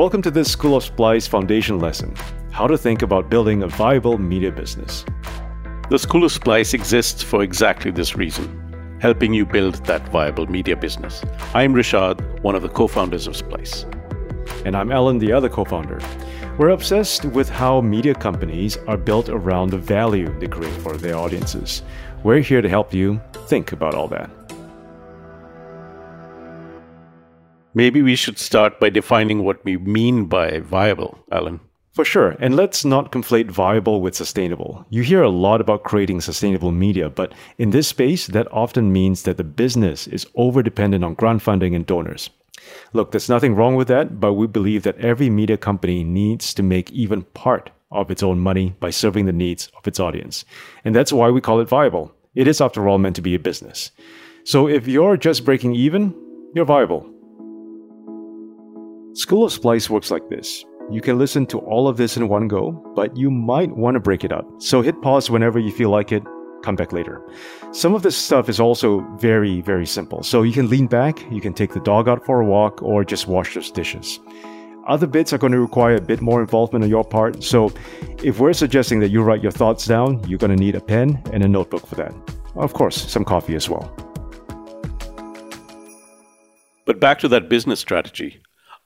Welcome to this School of Splice foundation lesson how to think about building a viable media business. The School of Splice exists for exactly this reason, helping you build that viable media business. I'm Rishad, one of the co founders of Splice. And I'm Alan, the other co founder. We're obsessed with how media companies are built around the value they create for their audiences. We're here to help you think about all that. Maybe we should start by defining what we mean by viable, Alan. For sure. And let's not conflate viable with sustainable. You hear a lot about creating sustainable media, but in this space, that often means that the business is over dependent on grant funding and donors. Look, there's nothing wrong with that, but we believe that every media company needs to make even part of its own money by serving the needs of its audience. And that's why we call it viable. It is, after all, meant to be a business. So if you're just breaking even, you're viable. School of Splice works like this. You can listen to all of this in one go, but you might want to break it up. So hit pause whenever you feel like it, come back later. Some of this stuff is also very, very simple. So you can lean back, you can take the dog out for a walk, or just wash those dishes. Other bits are going to require a bit more involvement on your part. So if we're suggesting that you write your thoughts down, you're going to need a pen and a notebook for that. Of course, some coffee as well. But back to that business strategy.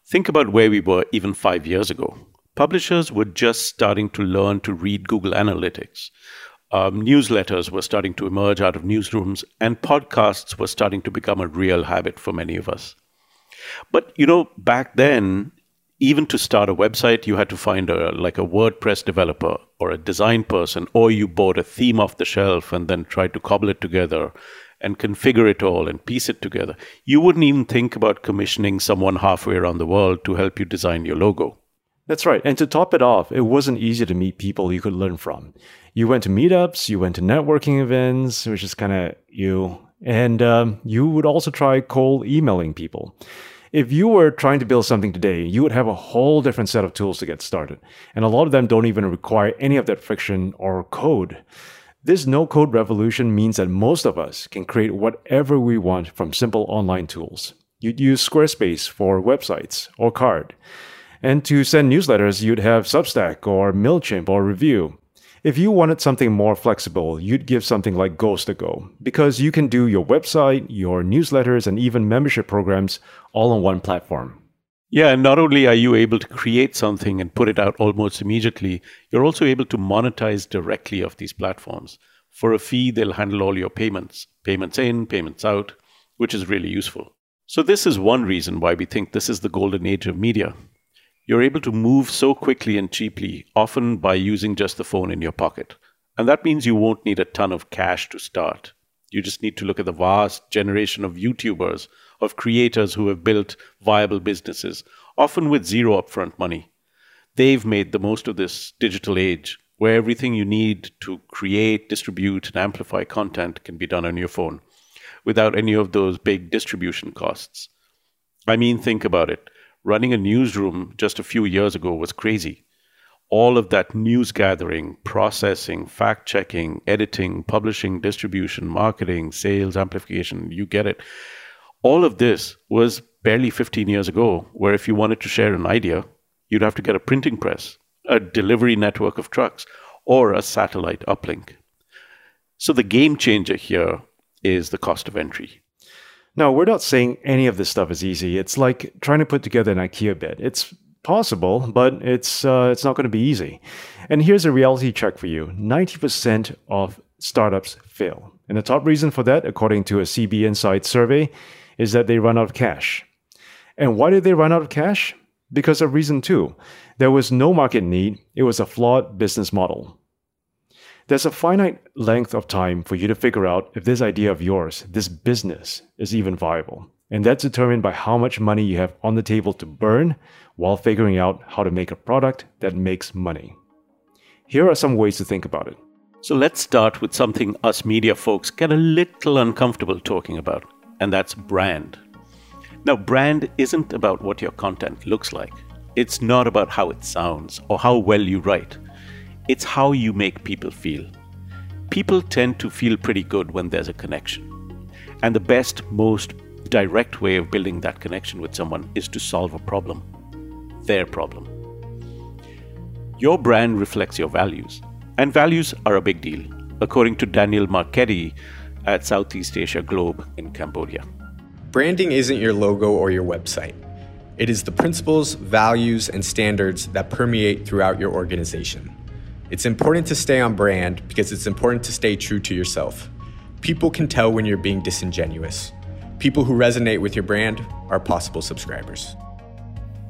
Think about where we were even five years ago. Publishers were just starting to learn to read Google Analytics. Um, newsletters were starting to emerge out of newsrooms, and podcasts were starting to become a real habit for many of us. But you know, back then, even to start a website, you had to find a like a WordPress developer or a design person, or you bought a theme off the shelf and then tried to cobble it together and configure it all and piece it together. You wouldn't even think about commissioning someone halfway around the world to help you design your logo. That's right. And to top it off, it wasn't easy to meet people you could learn from. You went to meetups, you went to networking events, which is kind of you, and um, you would also try cold emailing people. If you were trying to build something today, you would have a whole different set of tools to get started. And a lot of them don't even require any of that friction or code. This no code revolution means that most of us can create whatever we want from simple online tools. You'd use Squarespace for websites or Carrd. And to send newsletters, you'd have Substack or MailChimp or Revue. If you wanted something more flexible, you'd give something like Ghost a go, because you can do your website, your newsletters, and even membership programs all on one platform. Yeah, and not only are you able to create something and put it out almost immediately, you're also able to monetize directly off these platforms. For a fee, they'll handle all your payments, payments in, payments out, which is really useful. So, this is one reason why we think this is the golden age of media. You're able to move so quickly and cheaply, often by using just the phone in your pocket. And that means you won't need a ton of cash to start. You just need to look at the vast generation of YouTubers of creators who have built viable businesses, often with zero upfront money. They've made the most of this digital age where everything you need to create, distribute, and amplify content can be done on your phone without any of those big distribution costs. I mean, think about it. Running a newsroom just a few years ago was crazy. All of that news gathering, processing, fact checking, editing, publishing, distribution, marketing, sales, amplification you get it all of this was barely 15 years ago, where if you wanted to share an idea, you'd have to get a printing press, a delivery network of trucks, or a satellite uplink. So the game changer here is the cost of entry. No, we're not saying any of this stuff is easy. It's like trying to put together an IKEA bed. It's possible, but it's uh, it's not going to be easy. And here's a reality check for you: ninety percent of startups fail, and the top reason for that, according to a CB Insight survey, is that they run out of cash. And why did they run out of cash? Because of reason two. There was no market need, it was a flawed business model. There's a finite length of time for you to figure out if this idea of yours, this business, is even viable. And that's determined by how much money you have on the table to burn while figuring out how to make a product that makes money. Here are some ways to think about it. So let's start with something us media folks get a little uncomfortable talking about and that's brand. Now, brand isn't about what your content looks like. It's not about how it sounds or how well you write. It's how you make people feel. People tend to feel pretty good when there's a connection. And the best, most direct way of building that connection with someone is to solve a problem. their problem. Your brand reflects your values, and values are a big deal, according to Daniel Marchetti at Southeast Asia Globe in Cambodia. Branding isn't your logo or your website. It is the principles, values, and standards that permeate throughout your organization. It's important to stay on brand because it's important to stay true to yourself. People can tell when you're being disingenuous. People who resonate with your brand are possible subscribers.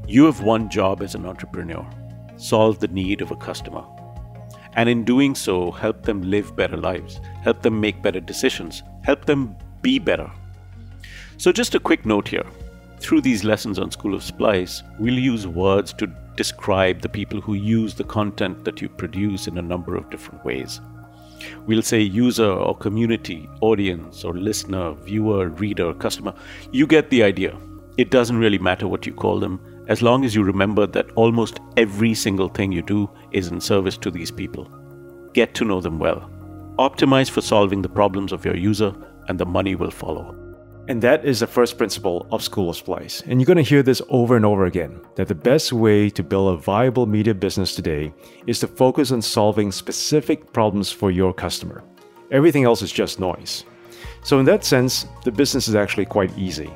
You have one job as an entrepreneur solve the need of a customer. And in doing so, help them live better lives, help them make better decisions, help them be better. So, just a quick note here through these lessons on School of Splice, we'll use words to describe the people who use the content that you produce in a number of different ways. We'll say user or community, audience or listener, viewer, reader, customer. You get the idea. It doesn't really matter what you call them, as long as you remember that almost every single thing you do is in service to these people. Get to know them well. Optimize for solving the problems of your user, and the money will follow. And that is the first principle of School of Splice. And you're going to hear this over and over again that the best way to build a viable media business today is to focus on solving specific problems for your customer. Everything else is just noise. So, in that sense, the business is actually quite easy.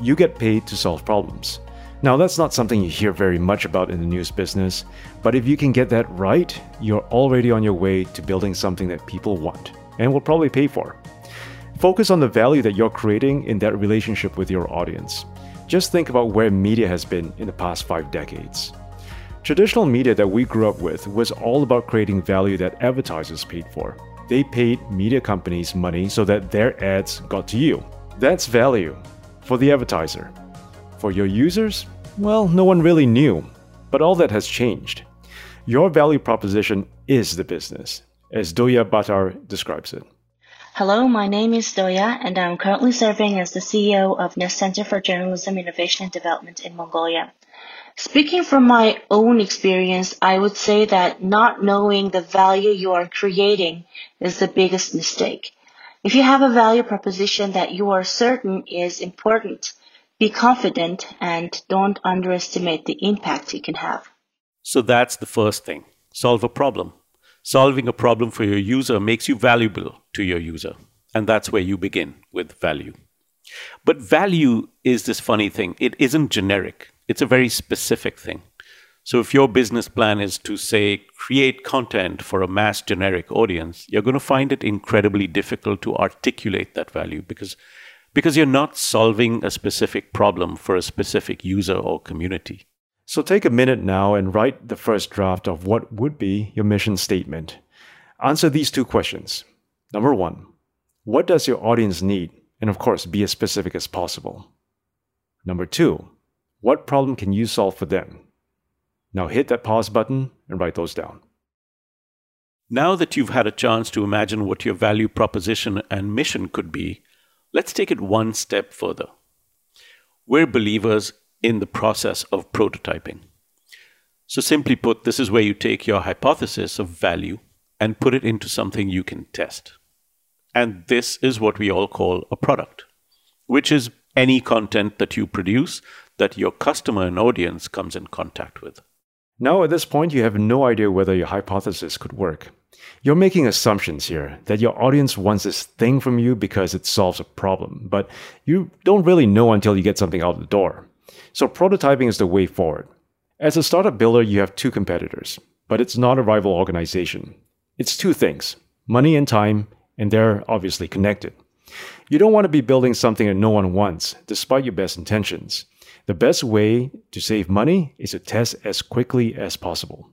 You get paid to solve problems. Now, that's not something you hear very much about in the news business, but if you can get that right, you're already on your way to building something that people want and will probably pay for. Focus on the value that you're creating in that relationship with your audience. Just think about where media has been in the past five decades. Traditional media that we grew up with was all about creating value that advertisers paid for. They paid media companies money so that their ads got to you. That's value for the advertiser. For your users, well, no one really knew, but all that has changed. Your value proposition is the business, as Doya Batar describes it. Hello, my name is Doya, and I'm currently serving as the CEO of NEST Center for Journalism Innovation and Development in Mongolia. Speaking from my own experience, I would say that not knowing the value you are creating is the biggest mistake. If you have a value proposition that you are certain is important, be confident and don't underestimate the impact you can have. So that's the first thing. Solve a problem. Solving a problem for your user makes you valuable to your user. And that's where you begin with value. But value is this funny thing. It isn't generic, it's a very specific thing. So if your business plan is to, say, create content for a mass generic audience, you're going to find it incredibly difficult to articulate that value because, because you're not solving a specific problem for a specific user or community. So take a minute now and write the first draft of what would be your mission statement. Answer these two questions. Number one, what does your audience need? And of course, be as specific as possible. Number two, what problem can you solve for them? Now hit that pause button and write those down. Now that you've had a chance to imagine what your value proposition and mission could be, let's take it one step further. We're believers in the process of prototyping. So, simply put, this is where you take your hypothesis of value and put it into something you can test. And this is what we all call a product, which is any content that you produce that your customer and audience comes in contact with. Now, at this point, you have no idea whether your hypothesis could work. You're making assumptions here that your audience wants this thing from you because it solves a problem, but you don't really know until you get something out the door. So prototyping is the way forward. As a startup builder, you have two competitors, but it's not a rival organization. It's two things money and time, and they're obviously connected. You don't want to be building something that no one wants, despite your best intentions. The best way to save money is to test as quickly as possible.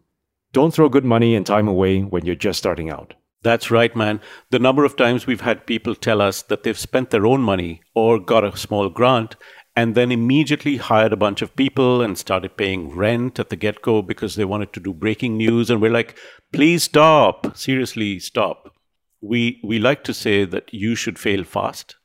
Don't throw good money and time away when you're just starting out. That's right, man. The number of times we've had people tell us that they've spent their own money or got a small grant and then immediately hired a bunch of people and started paying rent at the get go because they wanted to do breaking news. And we're like, please stop. Seriously, stop. We, we like to say that you should fail fast,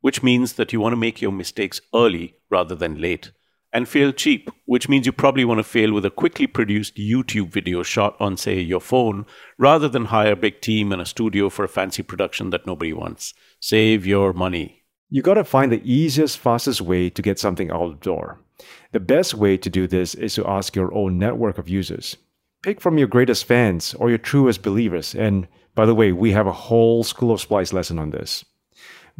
which means that you want to make your mistakes early rather than late. And fail cheap, which means you probably want to fail with a quickly produced YouTube video shot on, say, your phone, rather than hire a big team and a studio for a fancy production that nobody wants. Save your money. You gotta find the easiest, fastest way to get something out the door. The best way to do this is to ask your own network of users. Pick from your greatest fans or your truest believers. And by the way, we have a whole School of Splice lesson on this.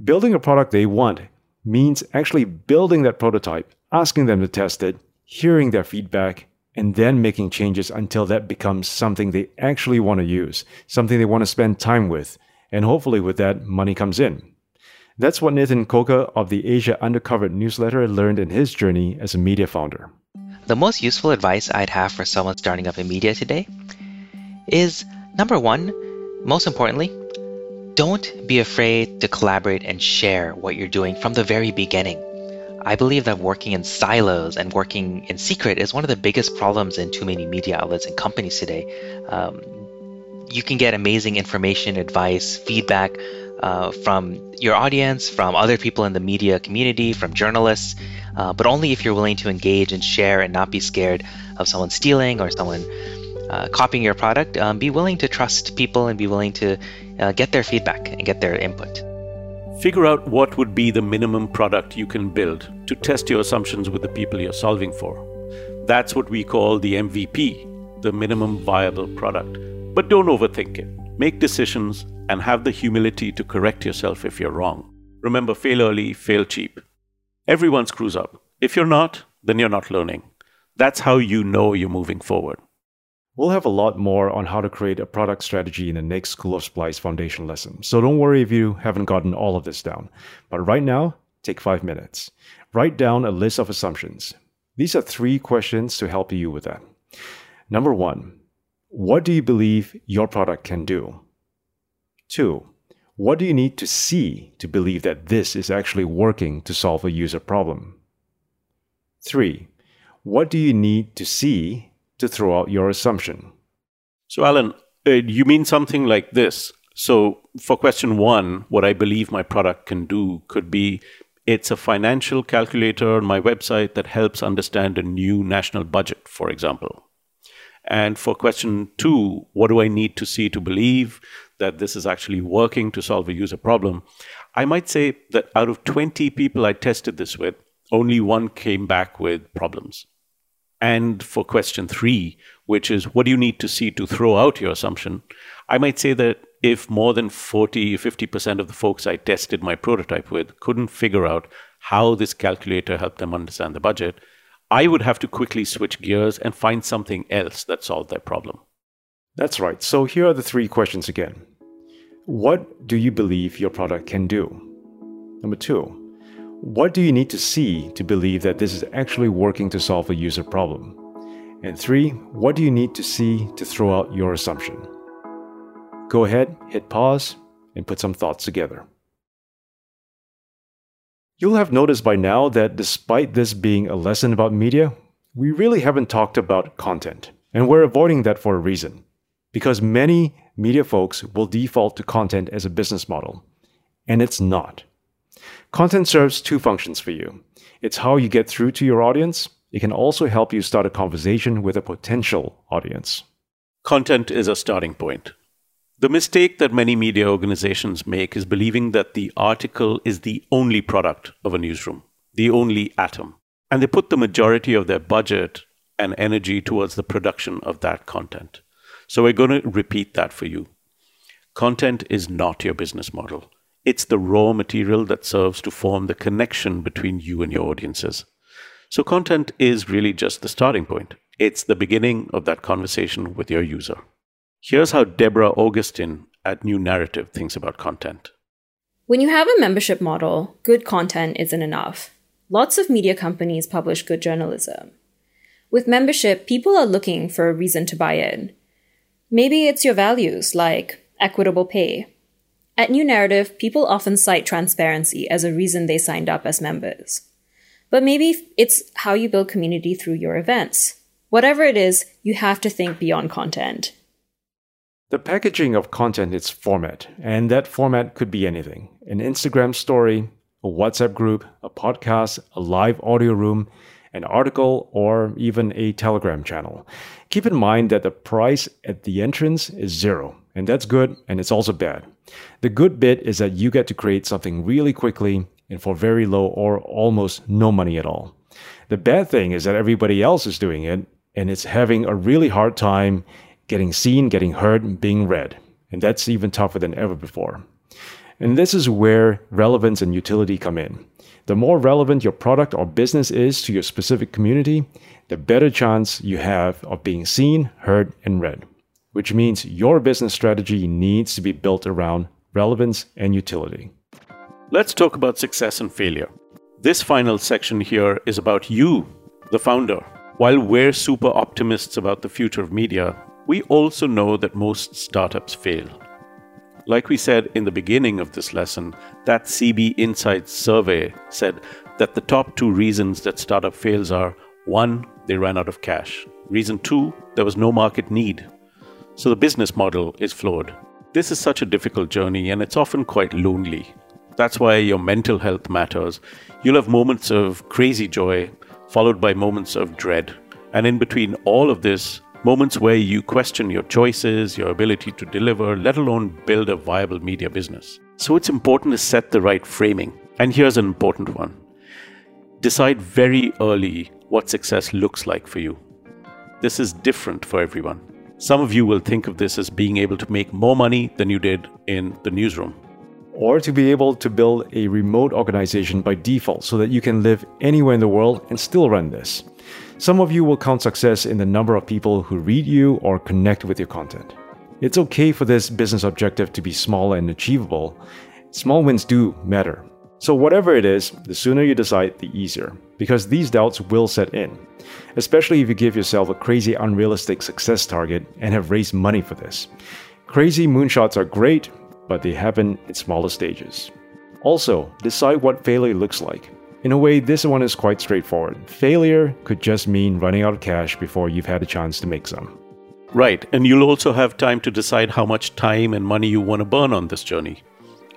Building a product they want means actually building that prototype, asking them to test it, hearing their feedback, and then making changes until that becomes something they actually want to use, something they want to spend time with, and hopefully with that, money comes in. That's what Nathan Koka of the Asia Undercovered newsletter learned in his journey as a media founder. The most useful advice I'd have for someone starting up in media today is number one, most importantly, don't be afraid to collaborate and share what you're doing from the very beginning. I believe that working in silos and working in secret is one of the biggest problems in too many media outlets and companies today. Um, you can get amazing information, advice, feedback uh, from your audience, from other people in the media community, from journalists, uh, but only if you're willing to engage and share and not be scared of someone stealing or someone uh, copying your product. Um, be willing to trust people and be willing to uh, get their feedback and get their input. Figure out what would be the minimum product you can build to test your assumptions with the people you're solving for. That's what we call the MVP, the minimum viable product. But don't overthink it. Make decisions and have the humility to correct yourself if you're wrong. Remember, fail early, fail cheap. Everyone screws up. If you're not, then you're not learning. That's how you know you're moving forward. We'll have a lot more on how to create a product strategy in the next School of Splice Foundation lesson, so don't worry if you haven't gotten all of this down. But right now, take five minutes. Write down a list of assumptions. These are three questions to help you with that. Number one, what do you believe your product can do? Two, what do you need to see to believe that this is actually working to solve a user problem? Three, what do you need to see to throw out your assumption. So, Alan, uh, you mean something like this. So, for question one, what I believe my product can do could be it's a financial calculator on my website that helps understand a new national budget, for example. And for question two, what do I need to see to believe that this is actually working to solve a user problem? I might say that out of 20 people I tested this with, only one came back with problems. And for question three, which is what do you need to see to throw out your assumption? I might say that if more than 40, 50% of the folks I tested my prototype with couldn't figure out how this calculator helped them understand the budget, I would have to quickly switch gears and find something else that solved their problem. That's right. So here are the three questions again. What do you believe your product can do? Number two, what do you need to see to believe that this is actually working to solve a user problem? And three, what do you need to see to throw out your assumption? Go ahead, hit pause, and put some thoughts together. You'll have noticed by now that despite this being a lesson about media, we really haven't talked about content. And we're avoiding that for a reason. Because many media folks will default to content as a business model. And it's not. Content serves two functions for you. It's how you get through to your audience. It can also help you start a conversation with a potential audience. Content is a starting point. The mistake that many media organizations make is believing that the article is the only product of a newsroom, the only atom. And they put the majority of their budget and energy towards the production of that content. So we're going to repeat that for you. Content is not your business model. It's the raw material that serves to form the connection between you and your audiences. So, content is really just the starting point. It's the beginning of that conversation with your user. Here's how Deborah Augustin at New Narrative thinks about content. When you have a membership model, good content isn't enough. Lots of media companies publish good journalism. With membership, people are looking for a reason to buy in. Maybe it's your values, like equitable pay, at New Narrative, people often cite transparency as a reason they signed up as members. But maybe it's how you build community through your events. Whatever it is, you have to think beyond content. The packaging of content is format, and that format could be anything an Instagram story, a WhatsApp group, a podcast, a live audio room, an article, or even a Telegram channel. Keep in mind that the price at the entrance is zero, and that's good, and it's also bad. The good bit is that you get to create something really quickly and for very low or almost no money at all. The bad thing is that everybody else is doing it and it's having a really hard time getting seen, getting heard, and being read. And that's even tougher than ever before. And this is where relevance and utility come in. The more relevant your product or business is to your specific community, the better chance you have of being seen, heard, and read, which means your business strategy needs to be built around relevance and utility. Let's talk about success and failure. This final section here is about you, the founder. While we're super optimists about the future of media, we also know that most startups fail. Like we said in the beginning of this lesson, that CB Insights survey said that the top two reasons that startup fails are one, they ran out of cash. Reason two, there was no market need. So the business model is flawed. This is such a difficult journey and it's often quite lonely. That's why your mental health matters. You'll have moments of crazy joy, followed by moments of dread. And in between all of this, moments where you question your choices, your ability to deliver, let alone build a viable media business. So it's important to set the right framing. And here's an important one decide very early what success looks like for you. This is different for everyone. Some of you will think of this as being able to make more money than you did in the newsroom. Or to be able to build a remote organization by default so that you can live anywhere in the world and still run this. Some of you will count success in the number of people who read you or connect with your content. It's okay for this business objective to be small and achievable. Small wins do matter. So, whatever it is, the sooner you decide, the easier, because these doubts will set in, especially if you give yourself a crazy, unrealistic success target and have raised money for this. Crazy moonshots are great, but they happen in smaller stages. Also, decide what failure looks like. In a way, this one is quite straightforward. Failure could just mean running out of cash before you've had a chance to make some. Right, and you'll also have time to decide how much time and money you want to burn on this journey.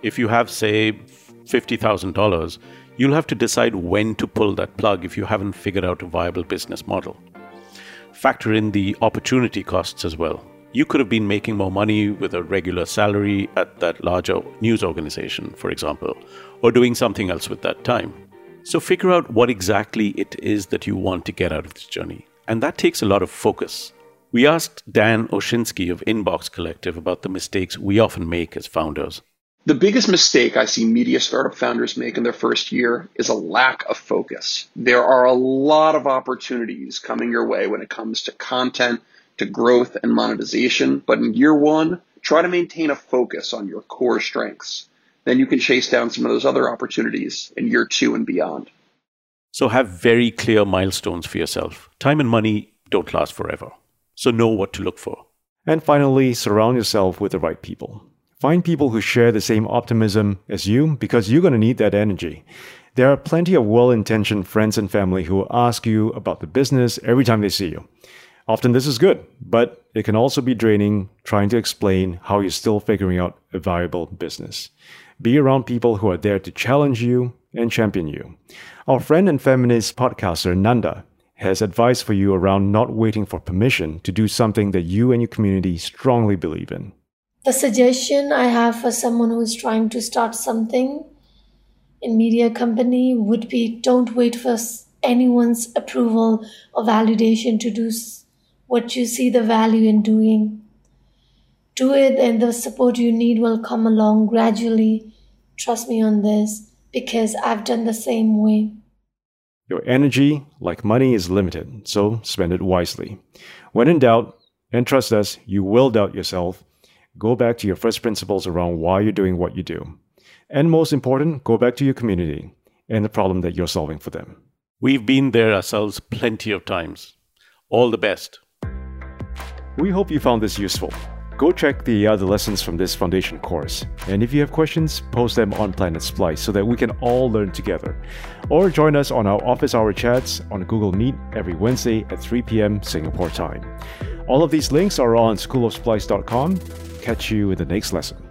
If you have, say, $50,000, you'll have to decide when to pull that plug if you haven't figured out a viable business model. Factor in the opportunity costs as well. You could have been making more money with a regular salary at that larger news organization, for example, or doing something else with that time. So figure out what exactly it is that you want to get out of this journey. And that takes a lot of focus. We asked Dan Oshinsky of Inbox Collective about the mistakes we often make as founders. The biggest mistake I see media startup founders make in their first year is a lack of focus. There are a lot of opportunities coming your way when it comes to content, to growth and monetization, but in year one, try to maintain a focus on your core strengths. Then you can chase down some of those other opportunities in year two and beyond. So have very clear milestones for yourself. Time and money don't last forever. So know what to look for. And finally, surround yourself with the right people. Find people who share the same optimism as you because you're going to need that energy. There are plenty of well intentioned friends and family who will ask you about the business every time they see you. Often this is good, but it can also be draining trying to explain how you're still figuring out a viable business. Be around people who are there to challenge you and champion you. Our friend and feminist podcaster Nanda has advice for you around not waiting for permission to do something that you and your community strongly believe in. The suggestion I have for someone who is trying to start something in media company would be don't wait for anyone's approval or validation to do what you see the value in doing. Do it and the support you need will come along gradually. Trust me on this because I've done the same way. Your energy, like money, is limited, so spend it wisely. When in doubt, and trust us, you will doubt yourself Go back to your first principles around why you're doing what you do. And most important, go back to your community and the problem that you're solving for them. We've been there ourselves plenty of times. All the best. We hope you found this useful. Go check the other lessons from this foundation course. And if you have questions, post them on Planet Splice so that we can all learn together. Or join us on our office hour chats on Google Meet every Wednesday at 3 p.m. Singapore time. All of these links are on schoolofsplice.com. Catch you in the next lesson.